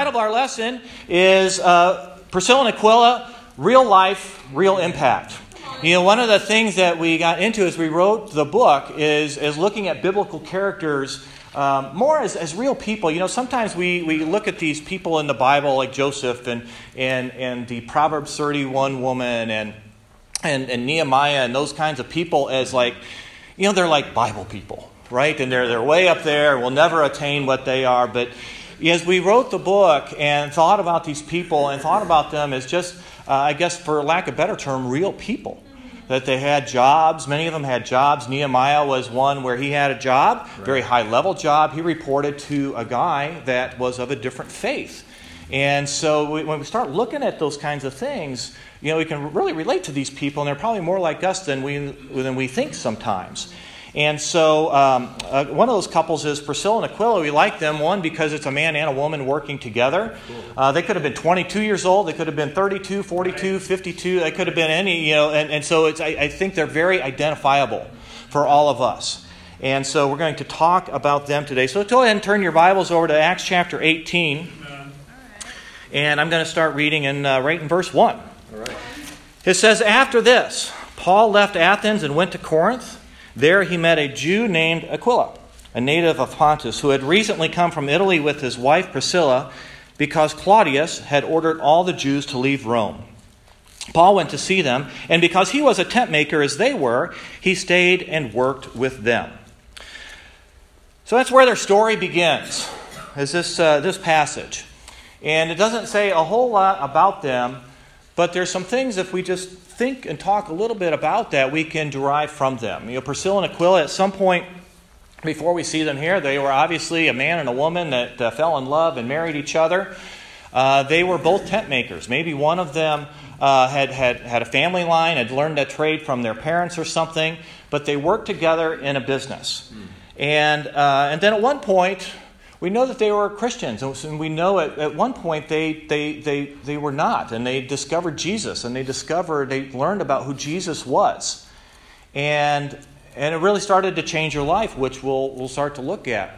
title of our lesson is uh, Priscilla and Aquila Real Life, Real Impact. You know, one of the things that we got into as we wrote the book is, is looking at biblical characters um, more as, as real people. You know, sometimes we, we look at these people in the Bible like Joseph and, and, and the Proverbs 31 woman and, and, and Nehemiah and those kinds of people as like, you know, they're like Bible people, right? And they're, they're way up there, We'll never attain what they are. But as we wrote the book and thought about these people and thought about them as just, uh, I guess, for lack of a better term, real people. That they had jobs. Many of them had jobs. Nehemiah was one where he had a job, right. very high level job. He reported to a guy that was of a different faith. And so we, when we start looking at those kinds of things, you know, we can really relate to these people, and they're probably more like us than we, than we think sometimes. And so, um, uh, one of those couples is Priscilla and Aquila. We like them, one, because it's a man and a woman working together. Uh, they could have been 22 years old, they could have been 32, 42, 52, they could have been any, you know, and, and so it's, I, I think they're very identifiable for all of us. And so, we're going to talk about them today. So, go ahead and turn your Bibles over to Acts chapter 18. And I'm going to start reading in, uh, right in verse 1. It says, After this, Paul left Athens and went to Corinth. There he met a Jew named Aquila, a native of Pontus, who had recently come from Italy with his wife Priscilla because Claudius had ordered all the Jews to leave Rome. Paul went to see them, and because he was a tent maker as they were, he stayed and worked with them. So that's where their story begins, is this, uh, this passage. And it doesn't say a whole lot about them, but there's some things if we just think and talk a little bit about that, we can derive from them. You know, Priscilla and Aquila, at some point before we see them here, they were obviously a man and a woman that uh, fell in love and married each other. Uh, they were both tent makers. Maybe one of them uh, had, had, had a family line, had learned a trade from their parents or something, but they worked together in a business. Mm. And, uh, and then at one point, we know that they were Christians, and we know at, at one point they, they, they, they were not, and they discovered Jesus, and they discovered, they learned about who Jesus was. And, and it really started to change their life, which we'll, we'll start to look at.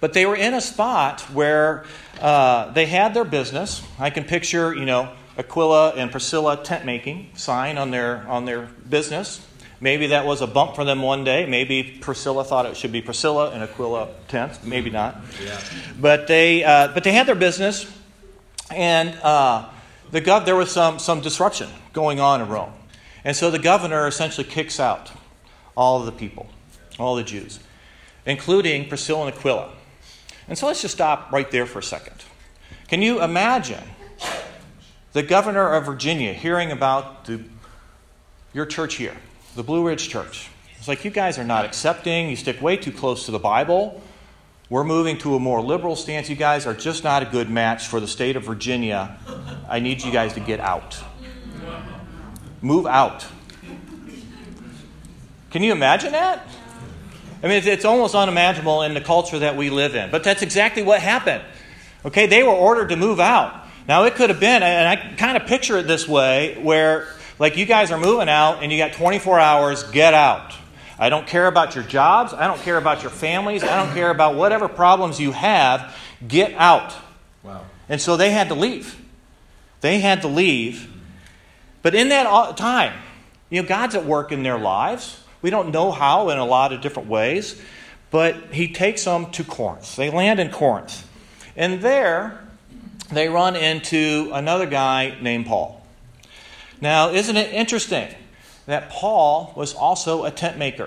But they were in a spot where uh, they had their business. I can picture, you know, Aquila and Priscilla tent making sign on their, on their business. Maybe that was a bump for them one day. Maybe Priscilla thought it should be Priscilla and Aquila tenth. Maybe not. Yeah. But they uh, but they had their business, and uh, the gov- there was some some disruption going on in Rome, and so the governor essentially kicks out all of the people, all the Jews, including Priscilla and Aquila. And so let's just stop right there for a second. Can you imagine the governor of Virginia hearing about the, your church here? The Blue Ridge Church. It's like, you guys are not accepting. You stick way too close to the Bible. We're moving to a more liberal stance. You guys are just not a good match for the state of Virginia. I need you guys to get out. Move out. Can you imagine that? I mean, it's almost unimaginable in the culture that we live in. But that's exactly what happened. Okay, they were ordered to move out. Now, it could have been, and I kind of picture it this way, where like you guys are moving out and you got 24 hours, get out. I don't care about your jobs. I don't care about your families. I don't care about whatever problems you have. Get out. Wow. And so they had to leave. They had to leave. But in that uh, time, you know, God's at work in their lives. We don't know how in a lot of different ways, but He takes them to Corinth. They land in Corinth. And there, they run into another guy named Paul. Now, isn't it interesting that Paul was also a tent maker?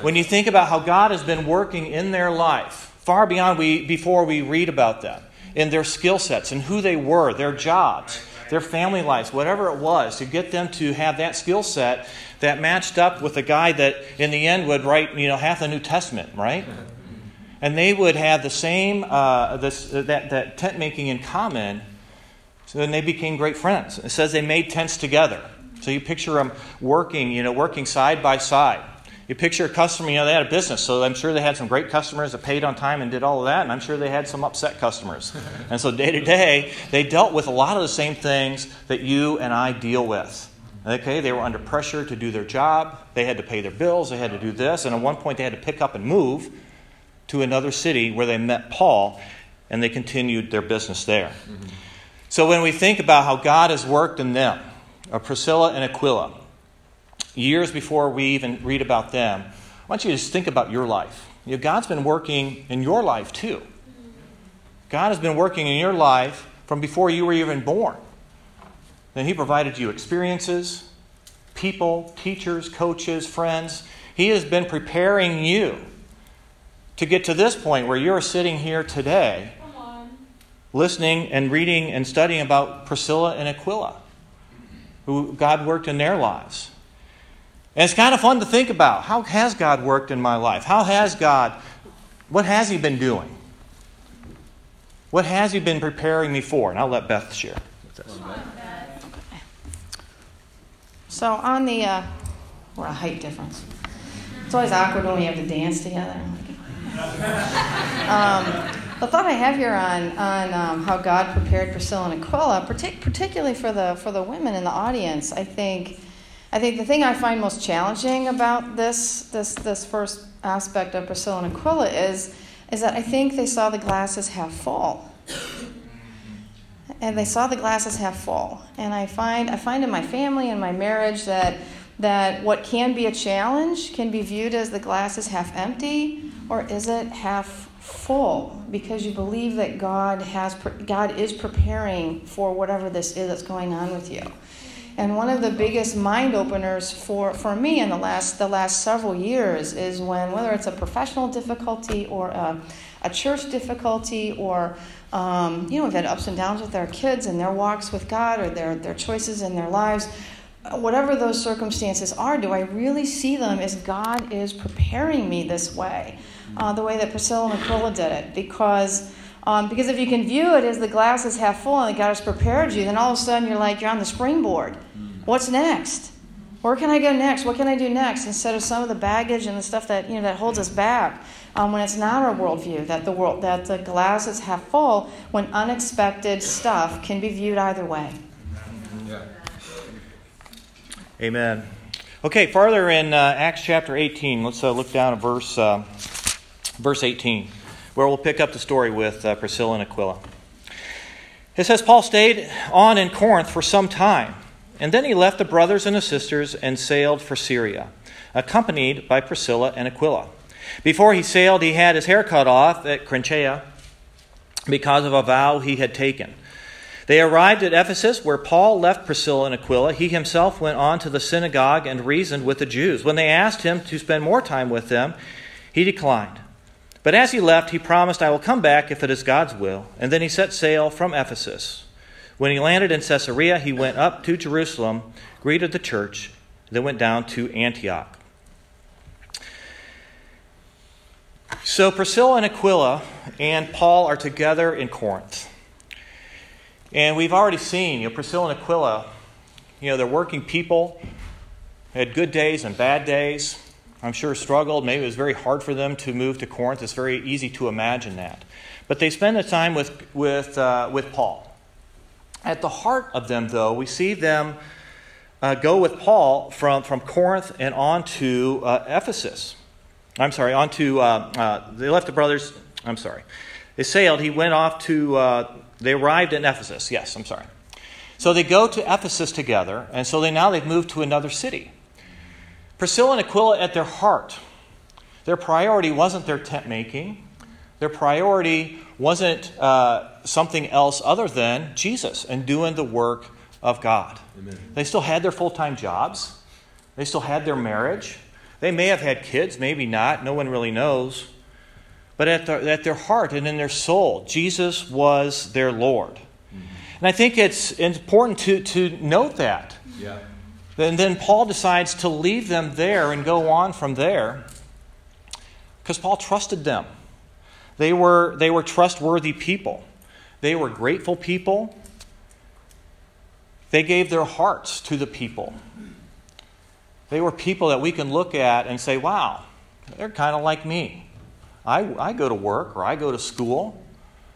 When you think about how God has been working in their life, far beyond we, before we read about them, in their skill sets and who they were, their jobs, their family lives, whatever it was, to get them to have that skill set that matched up with a guy that in the end would write, you know, half the New Testament, right? And they would have the same, uh, this, that, that tent making in common so then they became great friends. It says they made tents together. So you picture them working, you know, working side by side. You picture a customer, you know, they had a business, so I'm sure they had some great customers that paid on time and did all of that, and I'm sure they had some upset customers. and so day to day, they dealt with a lot of the same things that you and I deal with. Okay, they were under pressure to do their job, they had to pay their bills, they had to do this, and at one point they had to pick up and move to another city where they met Paul. and they continued their business there. Mm-hmm. So when we think about how God has worked in them, uh, Priscilla and Aquila, years before we even read about them, I want you to just think about your life. You know, God's been working in your life too. God has been working in your life from before you were even born. Then He provided you experiences, people, teachers, coaches, friends. He has been preparing you to get to this point where you're sitting here today listening and reading and studying about Priscilla and Aquila, who God worked in their lives. And it's kind of fun to think about. How has God worked in my life? How has God, what has He been doing? What has He been preparing me for? And I'll let Beth share. So on the, uh, we're a height difference. It's always awkward when we have to dance together. um, the thought I have here on on um, how God prepared Priscilla and Aquila, partic- particularly for the for the women in the audience, I think I think the thing I find most challenging about this this this first aspect of Priscilla and Aquila is is that I think they saw the glasses half full. And they saw the glasses half full. And I find I find in my family and my marriage that that what can be a challenge can be viewed as the glass is half empty or is it half full because you believe that God has God is preparing for whatever this is that's going on with you. And one of the biggest mind openers for, for me in the last, the last several years is when, whether it's a professional difficulty or a, a church difficulty or, um, you know, we've had ups and downs with our kids and their walks with God or their, their choices in their lives, whatever those circumstances are, do I really see them as God is preparing me this way, uh, the way that Priscilla and Aquila did it? Because um, because if you can view it as the glass is half full and God has prepared you, then all of a sudden you're like, you're on the springboard. What's next? Where can I go next? What can I do next? Instead of some of the baggage and the stuff that you know that holds us back, um, when it's not our worldview, that the world that the glass is half full, when unexpected stuff can be viewed either way. Amen. Okay, farther in uh, Acts chapter 18, let's uh, look down at verse uh, verse 18, where we'll pick up the story with uh, Priscilla and Aquila. It says Paul stayed on in Corinth for some time and then he left the brothers and the sisters and sailed for Syria, accompanied by Priscilla and Aquila. Before he sailed, he had his hair cut off at Cenchreae because of a vow he had taken. They arrived at Ephesus, where Paul left Priscilla and Aquila. He himself went on to the synagogue and reasoned with the Jews. When they asked him to spend more time with them, he declined. But as he left, he promised, I will come back if it is God's will. And then he set sail from Ephesus. When he landed in Caesarea, he went up to Jerusalem, greeted the church, then went down to Antioch. So Priscilla and Aquila and Paul are together in Corinth. And we've already seen, you know, Priscilla and Aquila, you know, they're working people, had good days and bad days. I'm sure struggled. Maybe it was very hard for them to move to Corinth. It's very easy to imagine that. But they spend the time with, with, uh, with Paul. At the heart of them, though, we see them uh, go with Paul from, from Corinth and on to uh, Ephesus. I'm sorry, on to, uh, uh they left the brothers, I'm sorry. They sailed, he went off to, uh, they arrived in Ephesus. Yes, I'm sorry. So they go to Ephesus together, and so they now they've moved to another city. Priscilla and Aquila at their heart, their priority wasn't their tent making. Their priority wasn't uh, something else other than Jesus and doing the work of God. Amen. They still had their full time jobs, they still had their marriage. They may have had kids, maybe not. No one really knows. But at, the, at their heart and in their soul, Jesus was their Lord. Mm-hmm. And I think it's important to, to note that. Yeah. And then Paul decides to leave them there and go on from there because Paul trusted them. They were, they were trustworthy people, they were grateful people. They gave their hearts to the people. They were people that we can look at and say, wow, they're kind of like me. I, I go to work or I go to school,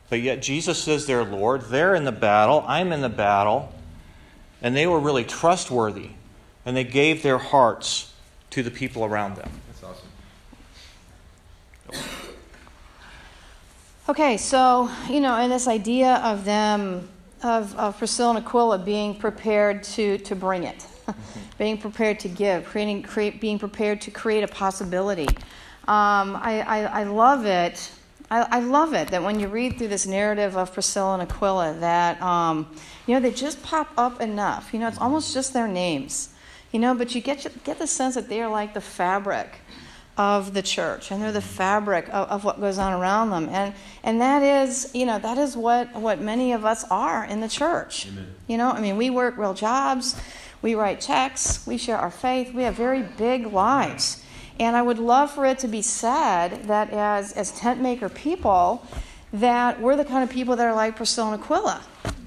but yet Jesus is their Lord. They're in the battle, I'm in the battle. And they were really trustworthy, and they gave their hearts to the people around them. That's awesome. Okay, so, you know, and this idea of them, of, of Priscilla and Aquila being prepared to, to bring it, being prepared to give, creating, create, being prepared to create a possibility. Um, I, I, I, love it. I, I, love it that when you read through this narrative of Priscilla and Aquila, that, um, you know, they just pop up enough. You know, it's almost just their names, you know, but you get, get the sense that they are like the fabric of the church and they're the fabric of, of, what goes on around them. And and that is you know that is what what many of us are in the church. Amen. you know i mean we work real jobs. We write checks. We share our faith. We have very big lives and i would love for it to be said that as as tent maker people that we're the kind of people that are like priscilla and aquila.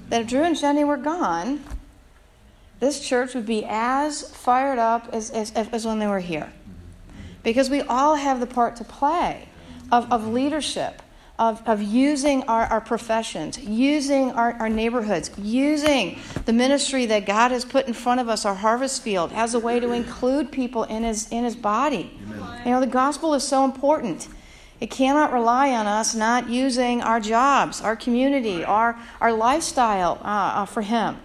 That if drew and jenny were gone this church would be as fired up as, as, as when they were here. Because we all have the part to play of, of leadership, of, of using our, our professions, using our, our neighborhoods, using the ministry that God has put in front of us, our harvest field, as a way to include people in His, in his body. Amen. You know, the gospel is so important. It cannot rely on us not using our jobs, our community, our, our lifestyle uh, uh, for Him.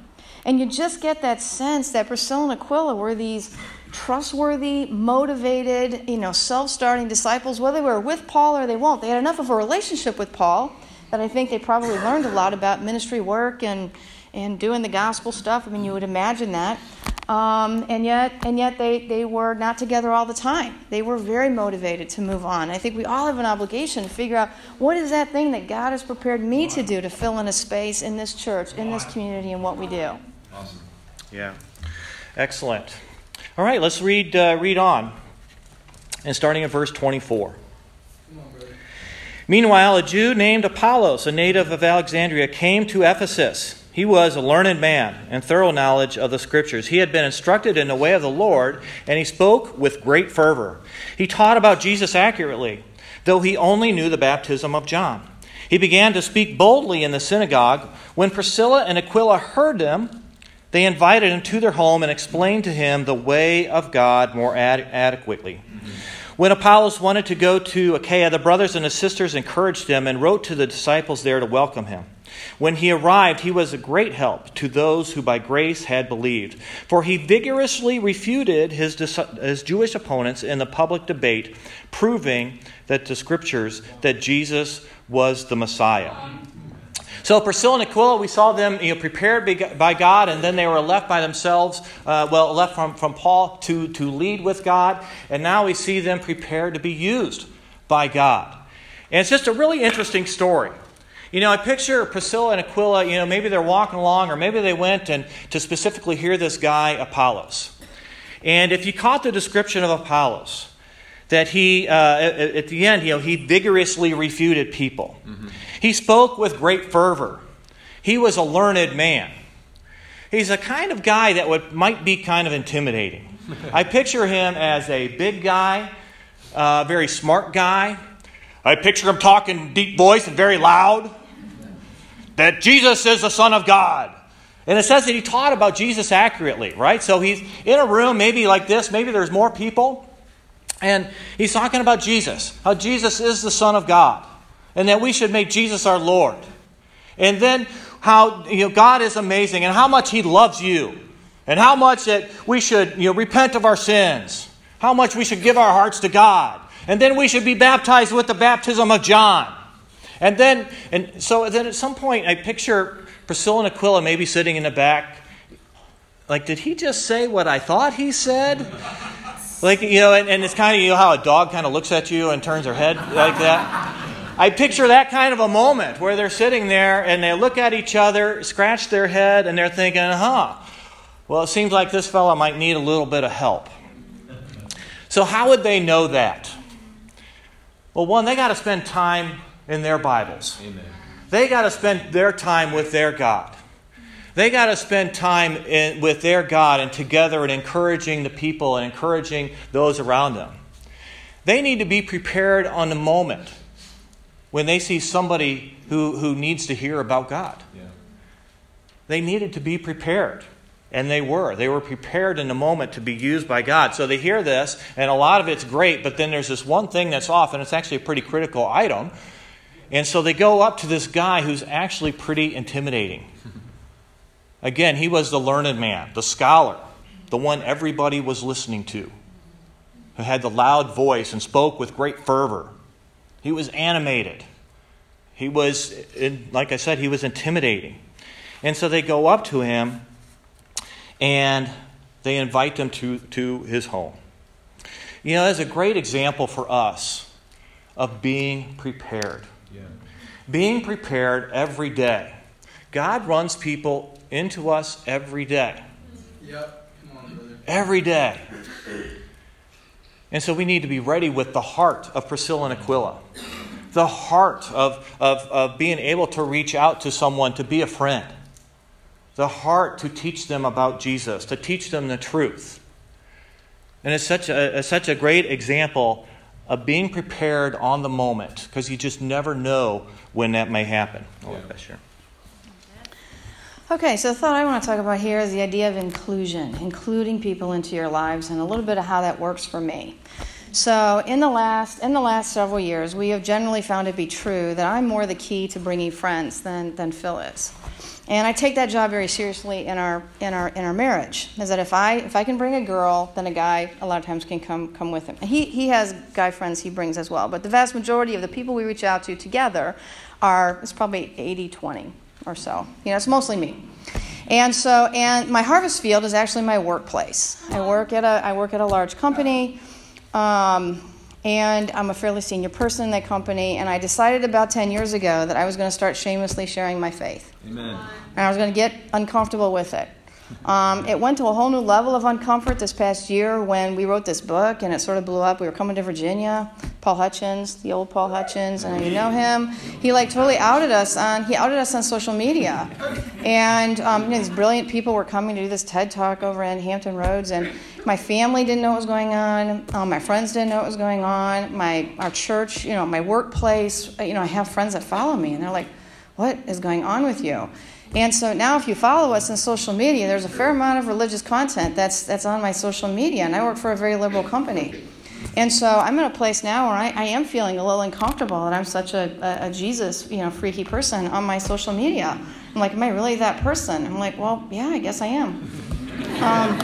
And you just get that sense that Priscilla and Aquila were these trustworthy, motivated, you know, self-starting disciples, whether they were with Paul or they won't. They had enough of a relationship with Paul that I think they probably learned a lot about ministry work and and doing the gospel stuff. I mean, you would imagine that. Um, and yet, and yet they, they were not together all the time. They were very motivated to move on. I think we all have an obligation to figure out what is that thing that God has prepared me to do to fill in a space in this church, in this community, and what we do. Awesome. Yeah. Excellent. All right, let's read, uh, read on. And starting at verse 24. Meanwhile, a Jew named Apollos, a native of Alexandria, came to Ephesus. He was a learned man and thorough knowledge of the Scriptures. He had been instructed in the way of the Lord, and he spoke with great fervor. He taught about Jesus accurately, though he only knew the baptism of John. He began to speak boldly in the synagogue. When Priscilla and Aquila heard them, they invited him to their home and explained to him the way of God more ad- adequately. When Apollos wanted to go to Achaia, the brothers and the sisters encouraged him and wrote to the disciples there to welcome him. When he arrived, he was a great help to those who by grace had believed, for he vigorously refuted his, his Jewish opponents in the public debate, proving that the scriptures that Jesus was the Messiah. So Priscilla and Aquila, we saw them you know, prepared by God, and then they were left by themselves, uh, well, left from, from Paul to, to lead with God, and now we see them prepared to be used by God. And it's just a really interesting story. You know, I picture Priscilla and Aquila, you know, maybe they're walking along, or maybe they went and to specifically hear this guy, Apollos. And if you caught the description of Apollos, that he, uh, at, at, the end, you know, he vigorously refuted people. Mm-hmm. He spoke with great fervor. He was a learned man. He's a kind of guy that would, might be kind of intimidating. I picture him as a big guy, a uh, very smart guy. I picture him talking deep voice and very loud. That Jesus is the Son of God. And it says that he taught about Jesus accurately, right? So he's in a room, maybe like this, maybe there's more people. And he's talking about Jesus, how Jesus is the Son of God and that we should make Jesus our Lord. And then how you know, God is amazing and how much He loves you, and how much that we should you know, repent of our sins, how much we should give our hearts to God, and then we should be baptized with the baptism of John. And then, and so then at some point, I picture Priscilla and Aquila maybe sitting in the back. Like, did he just say what I thought he said? Like, you know, and, and it's kind of, you know, how a dog kind of looks at you and turns her head like that. I picture that kind of a moment where they're sitting there and they look at each other, scratch their head, and they're thinking, huh, well, it seems like this fellow might need a little bit of help. So, how would they know that? Well, one, they got to spend time in their Bibles. Amen. They got to spend their time with their God. They got to spend time in, with their God and together and encouraging the people and encouraging those around them. They need to be prepared on the moment when they see somebody who, who needs to hear about God. Yeah. They needed to be prepared. And they were. They were prepared in the moment to be used by God. So they hear this, and a lot of it's great, but then there's this one thing that's off, and it's actually a pretty critical item. And so they go up to this guy who's actually pretty intimidating. Again, he was the learned man, the scholar, the one everybody was listening to, who had the loud voice and spoke with great fervor. He was animated. He was, like I said, he was intimidating. And so they go up to him and they invite him to, to his home. You know, that's a great example for us of being prepared. Yeah. Being prepared every day. God runs people into us every day. Yep. On, every day. And so we need to be ready with the heart of Priscilla and Aquila. The heart of, of, of being able to reach out to someone, to be a friend. The heart to teach them about Jesus, to teach them the truth. And it's such a, such a great example of being prepared on the moment because you just never know when that may happen. I'll let Beth share. Okay, so the thought I want to talk about here is the idea of inclusion, including people into your lives, and a little bit of how that works for me. So, in the last in the last several years, we have generally found it to be true that I'm more the key to bringing friends than than Phil is. And I take that job very seriously in our in our in our marriage. Is that if I if I can bring a girl, then a guy a lot of times can come come with him. he he has guy friends he brings as well, but the vast majority of the people we reach out to together are it's probably 80-20 or so. You know, it's mostly me. And so and my harvest field is actually my workplace. I work at a I work at a large company. Um, and I'm a fairly senior person in that company, and I decided about 10 years ago that I was going to start shamelessly sharing my faith. Amen. And I was going to get uncomfortable with it. Um, it went to a whole new level of uncomfort this past year when we wrote this book and it sort of blew up. We were coming to Virginia. Paul Hutchins, the old Paul Hutchins, and you know him. He like totally outed us on he outed us on social media, and um, you know, these brilliant people were coming to do this TED talk over in Hampton Roads, and my family didn't know what was going on. Um, my friends didn't know what was going on. My our church, you know, my workplace. You know, I have friends that follow me, and they're like, "What is going on with you?" And so now, if you follow us in social media, there's a fair amount of religious content that's, that's on my social media, and I work for a very liberal company. And so I'm in a place now where I, I am feeling a little uncomfortable that I'm such a, a, a, Jesus, you know, freaky person on my social media. I'm like, am I really that person? I'm like, well, yeah, I guess I am. Um,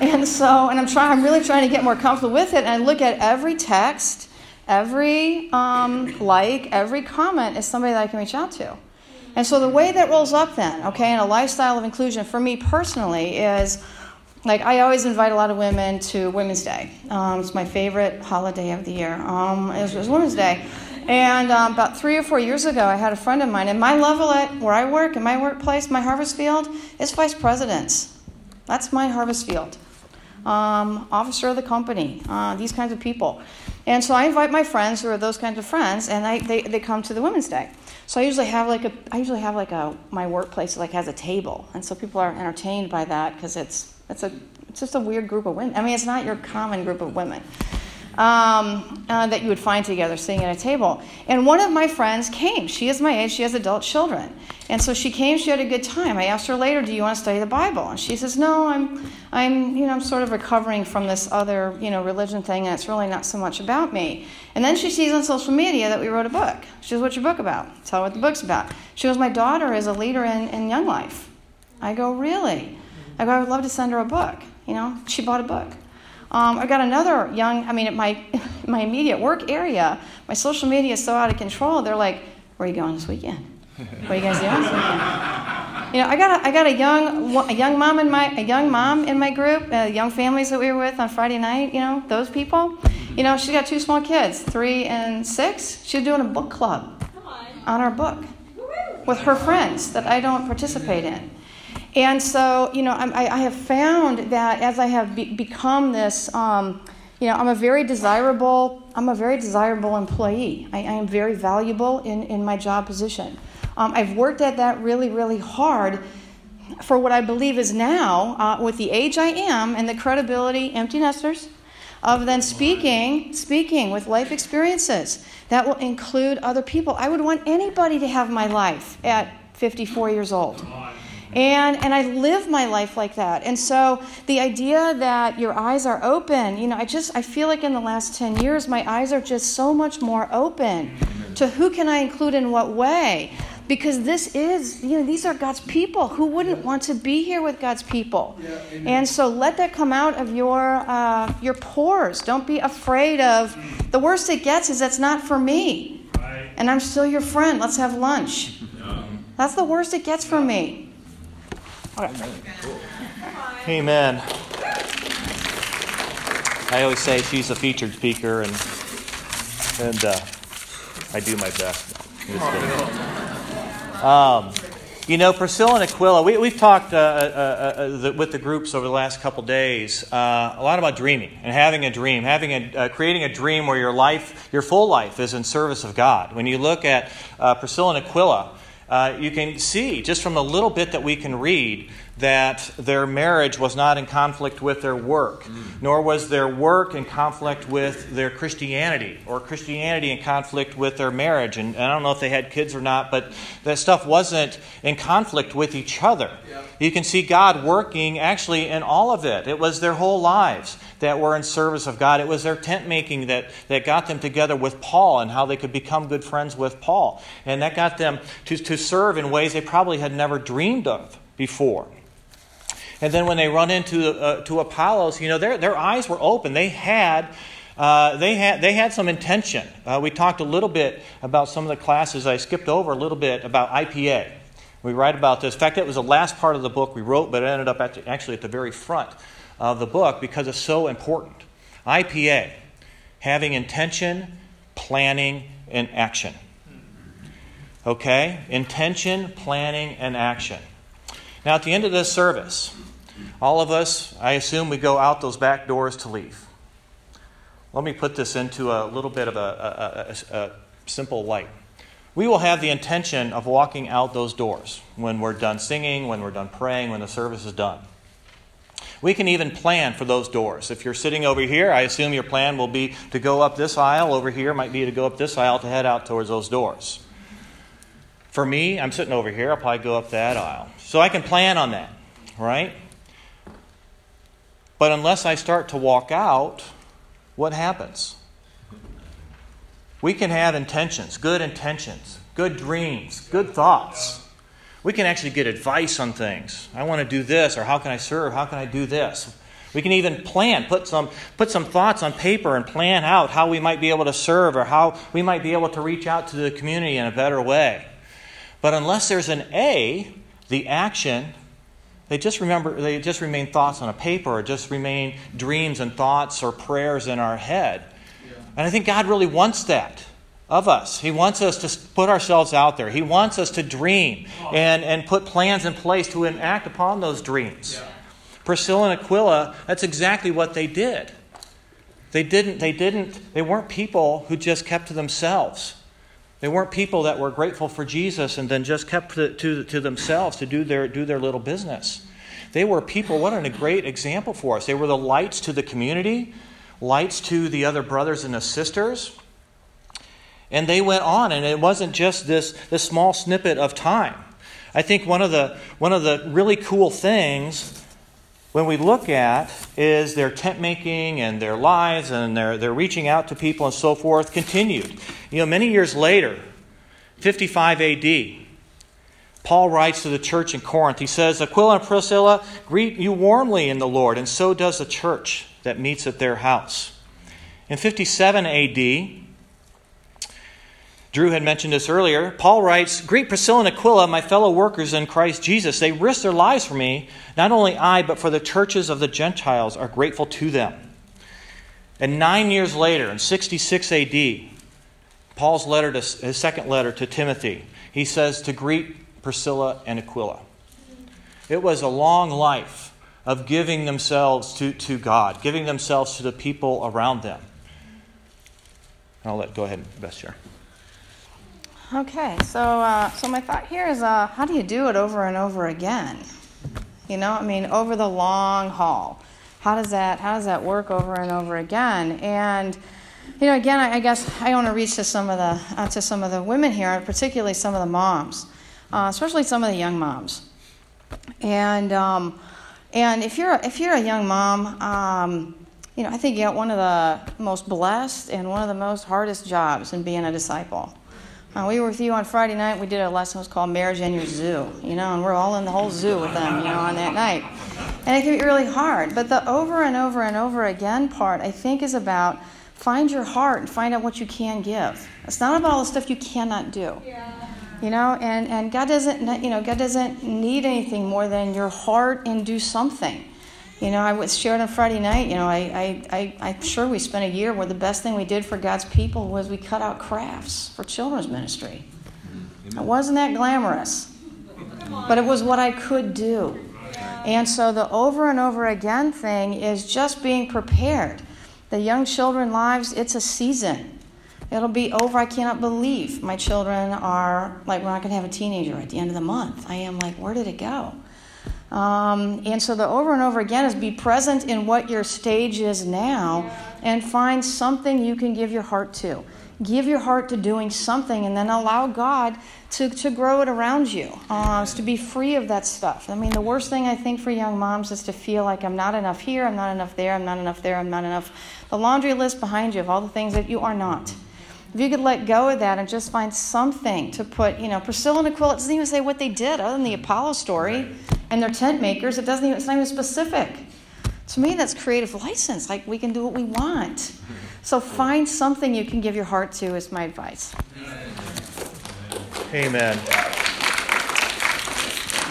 and so, and I'm trying, I'm really trying to get more comfortable with it. And I look at every text, every um, like, every comment is somebody that I can reach out to. And so the way that rolls up then, okay, in a lifestyle of inclusion for me personally is like I always invite a lot of women to Women's Day. Um, it's my favorite holiday of the year. Um, it, was, it was Women's Day. And um, about three or four years ago, I had a friend of mine, and my level at where I work, in my workplace, my harvest field, is vice presidents. That's my harvest field. Um, officer of the company, uh, these kinds of people. And so I invite my friends who are those kinds of friends, and I, they, they come to the Women's Day. So I usually have like a I usually have like a my workplace like has a table, and so people are entertained by that because it's it's a it's just a weird group of women. I mean, it's not your common group of women um, uh, that you would find together sitting at a table. And one of my friends came. She is my age. She has adult children, and so she came. She had a good time. I asked her later, "Do you want to study the Bible?" And she says, "No, I'm I'm you know I'm sort of recovering from this other you know religion thing, and it's really not so much about me." And then she sees on social media that we wrote a book. She says, "What's your book about?" Tell her what the book's about. She goes, "My daughter is a leader in, in Young Life." I go, "Really?" I go, "I would love to send her a book." You know, she bought a book. Um, I got another young, I mean, at my, my immediate work area, my social media is so out of control. They're like, where are you going this weekend? What are you guys doing this weekend? You know, I got a, I got a young a young mom in my a young mom in my group, uh, young families that we were with on Friday night. You know, those people. You know, she's got two small kids, three and six. She's doing a book club on our book with her friends that I don't participate in. And so, you know, I, I have found that as I have be- become this, um, you know, I'm a very desirable, I'm a very desirable employee. I, I am very valuable in, in my job position. Um, I've worked at that really, really hard for what I believe is now, uh, with the age I am and the credibility, empty nesters, of then speaking, speaking with life experiences that will include other people. I would want anybody to have my life at 54 years old. And, and I live my life like that. And so the idea that your eyes are open, you know, I just, I feel like in the last 10 years, my eyes are just so much more open to who can I include in what way. Because this is, you know, these are God's people. Who wouldn't want to be here with God's people? And so let that come out of your uh, your pores. Don't be afraid of. The worst it gets is that's not for me, and I'm still your friend. Let's have lunch. That's the worst it gets from me. Amen. I always say she's a featured speaker, and and uh, I do my best. Um, you know, Priscilla and Aquila, we, we've talked uh, uh, uh, the, with the groups over the last couple days uh, a lot about dreaming and having a dream, having a, uh, creating a dream where your life, your full life, is in service of God. When you look at uh, Priscilla and Aquila, Uh, you can see just from a little bit that we can read that their marriage was not in conflict with their work, mm. nor was their work in conflict with their Christianity, or Christianity in conflict with their marriage. And, I don't know if they had kids or not, but that stuff wasn't in conflict with each other. Yeah. You can see God working actually in all of it. It was their whole lives that were in service of God. It was their tent making that, that got them together with Paul and how they could become good friends with Paul. And that got them to, to serve in ways they probably had never dreamed of before. And then when they run into uh, to Apollos, you know, their, their eyes were open. They had, uh, they had, they had some intention. Uh, we talked a little bit about some of the classes. I skipped over a little bit about IPA. We write about this. In fact, it was the last part of the book we wrote, but it ended up at, actually at the very front of the book because it's so important. IPA, having intention, planning, and action. Okay? Intention, planning, and action. Now, at the end of this service, all of us, I assume, we go out those back doors to leave. Let me put this into a little bit of a, a, a, a simple light. We will have the intention of walking out those doors when we're done singing, when we're done praying, when the service is done. We can even plan for those doors. If you're sitting over here, I assume your plan will be to go up this aisle. Over here might be to go up this aisle to head out towards those doors. For me, I'm sitting over here. I'll probably go up that aisle. So I can plan on that, right? But unless I start to walk out, what happens? We can have intentions, good intentions, good dreams, good thoughts. We can actually get advice on things. I want to do this, or how can I serve? How can I do this? We can even plan, put some, put some thoughts on paper and plan out how we might be able to serve or how we might be able to reach out to the community in a better way. But unless there's an A, the action, they just remember they just remain thoughts on a paper or just remain dreams and thoughts or prayers in our head. Yeah. And I think God really wants that of us. He wants us to put ourselves out there. He wants us to dream and, and put plans in place to enact upon those dreams. Yeah. Priscilla and Aquila, that's exactly what they did. They didn't, they didn't, they weren't people who just kept to themselves. They weren't people that were grateful for Jesus and then just kept to, to, to themselves to do their, do their little business. They were people, what a great example for us. They were the lights to the community, lights to the other brothers and the sisters. And they went on, and it wasn't just this, this small snippet of time. I think one of the, one of the really cool things when we look at is their tent making and their lives and their, their reaching out to people and so forth continued. You know, many years later, 55 AD, Paul writes to the church in Corinth. He says, Aquila and Priscilla greet you warmly in the Lord, and so does the church that meets at their house. In 57 AD, Drew had mentioned this earlier. Paul writes Greet Priscilla and Aquila, my fellow workers in Christ Jesus. They risked their lives for me. Not only I, but for the churches of the Gentiles are grateful to them. And nine years later, in 66 AD, Paul's letter to, his second letter to Timothy, he says to greet Priscilla and Aquila. It was a long life of giving themselves to, to God, giving themselves to the people around them. I'll let go ahead and Beth share. Okay, so uh, so my thought here is, uh, how do you do it over and over again? You know, I mean, over the long haul. How does that how does that work over and over again? And you know, again, I, I guess I want to reach to some of the uh, to some of the women here, particularly some of the moms, uh, especially some of the young moms. And um, and if you're if you're a young mom. Um, you know, I think you got one of the most blessed and one of the most hardest jobs in being a disciple Uh, we were with you on Friday night. We did a lesson It was called Marriage and Your Zoo, you know, and we're all in the whole zoo with them, you know, on that night. And it can be really hard. But the over and over and over again part, I think, is about find your heart and find out what you can give. It's not about all the stuff you cannot do. Yeah. You know, and, and God doesn't, you know, God doesn't need anything more than your heart and do something. You know, I was shared on Friday night. You know, I, I, I, am sure we spent a year where the best thing we did for God's people was we cut out crafts for children's ministry. It wasn't that glamorous, but it was what I could do. And so the over and over again thing is just being prepared. The young children lives, it's a season. It'll be over. I cannot believe my children are like, we're not going to have a teenager at the end of the month. I am like, where did it go? Um, and so the over and over again is be present in what your stage is now and find something you can give your heart to. Give your heart to doing something and then allow God to, to grow it around you, uh, to be free of that stuff. I mean, the worst thing I think for young moms is to feel like I'm not enough here, I'm not enough there, I'm not enough there, I'm not enough. The laundry list behind you of all the things that you are not. If you could let go of that and just find something to put, you know, Priscilla and Aquila, it doesn't even say what they did other than the Apollo story and their tent makers. It doesn't even, it's not even specific. To me, that's creative license. Like we can do what we want. So find something you can give your heart to, is my advice. Amen.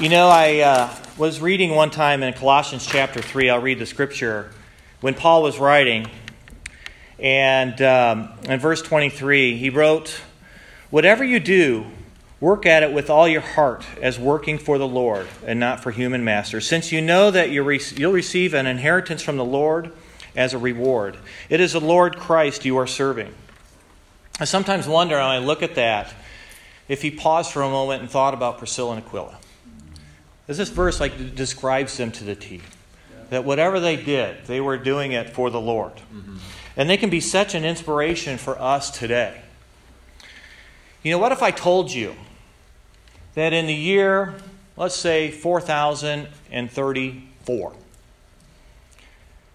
You know, I uh, was reading one time in Colossians chapter 3, I'll read the scripture, when Paul was writing. And um, in verse 23, he wrote, Whatever you do, work at it with all your heart as working for the Lord and not for human masters, since you know that you'll receive an inheritance from the Lord as a reward. It is the Lord Christ you are serving. I sometimes wonder when I look at that if he paused for a moment and thought about Priscilla and Aquila. As this verse like describes them to the T. That whatever they did, they were doing it for the Lord. Mm-hmm. And they can be such an inspiration for us today. You know, what if I told you that in the year, let's say 4034,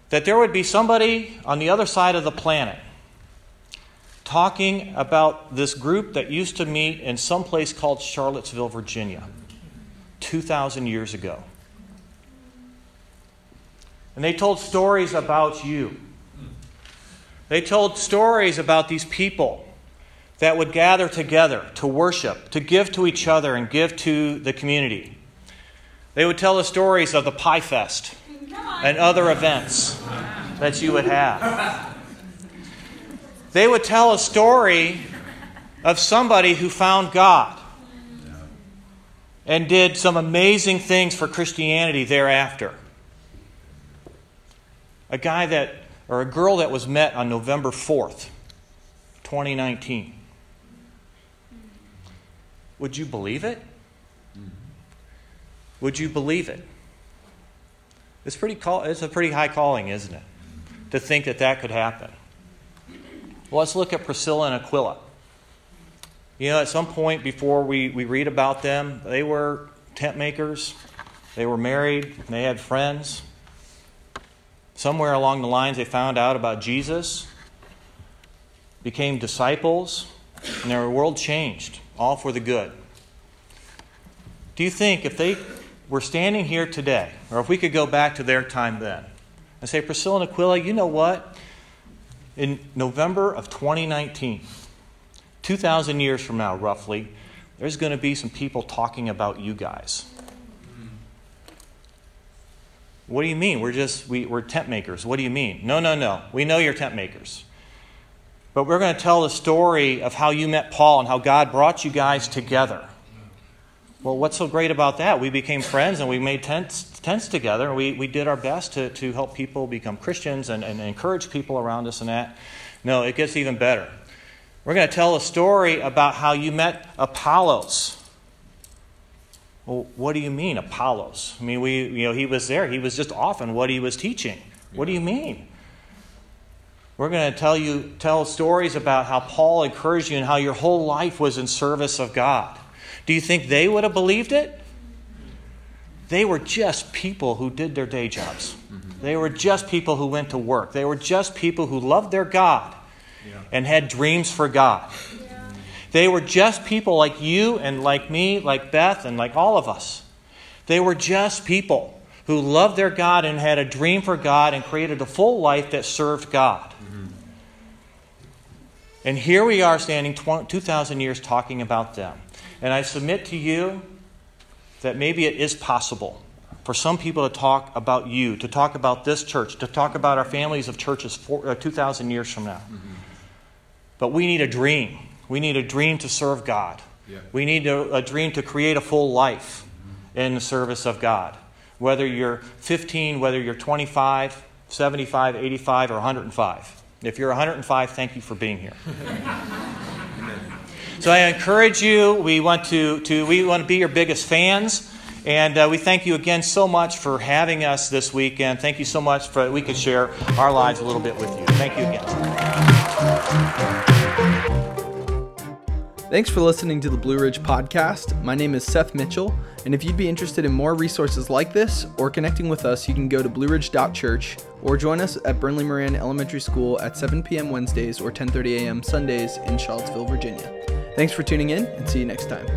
that there would be somebody on the other side of the planet talking about this group that used to meet in some place called Charlottesville, Virginia, 2,000 years ago. And they told stories about you. They told stories about these people that would gather together to worship, to give to each other, and give to the community. They would tell the stories of the Pie Fest and other events that you would have. They would tell a story of somebody who found God and did some amazing things for Christianity thereafter. A guy that or a girl that was met on November 4th, 2019. Would you believe it? Mm-hmm. Would you believe it? It's, pretty call, it's a pretty high calling, isn't it? To think that that could happen. Well, let's look at Priscilla and Aquila. You know, at some point before we, we read about them, they were tent makers, they were married, they had friends. Somewhere along the lines, they found out about Jesus, became disciples, and their world changed, all for the good. Do you think if they were standing here today, or if we could go back to their time then, and say, Priscilla and Aquila, you know what? In November of 2019, 2,000 years from now, roughly, there's going to be some people talking about you guys. What do you mean? We're just, we, we're tent makers. What do you mean? No, no, no. We know you're tent makers. But we're going to tell the story of how you met Paul and how God brought you guys together. Well, what's so great about that? We became friends and we made tents, tents together. We, we did our best to, to help people become Christians and, and encourage people around us and that. No, it gets even better. We're going to tell a story about how you met Apollos. Well, what do you mean, Apollos? I mean, we, you know, he was there. He was just off on what he was teaching. What do you mean? We're going to tell you tell stories about how Paul encouraged you and how your whole life was in service of God. Do you think they would have believed it? They were just people who did their day jobs. Mm-hmm. They were just people who went to work. They were just people who loved their God yeah. and had dreams for God. They were just people like you and like me, like Beth, and like all of us. They were just people who loved their God and had a dream for God and created a full life that served God. Mm-hmm. And here we are standing 2,000 years talking about them. And I submit to you that maybe it is possible for some people to talk about you, to talk about this church, to talk about our families of churches uh, 2,000 years from now. Mm-hmm. But we need a dream. We need a dream to serve God. Yeah. We need a, a, dream to create a full life mm-hmm. in the service of God. Whether you're 15, whether you're 25, 75, 85, or 105. If you're 105, thank you for being here. so I encourage you. We want to, to we want to be your biggest fans. And uh, we thank you again so much for having us this weekend. Thank you so much for we could share our lives a little bit with you. Thank you again. Thanks for listening to the Blue Ridge Podcast. My name is Seth Mitchell, and if you'd be interested in more resources like this or connecting with us, you can go to blueridge.church or join us at Burnley Moran Elementary School at 7 p.m. Wednesdays or 10:30 a.m. Sundays in Charlottesville, Virginia. Thanks for tuning in, and see you next time.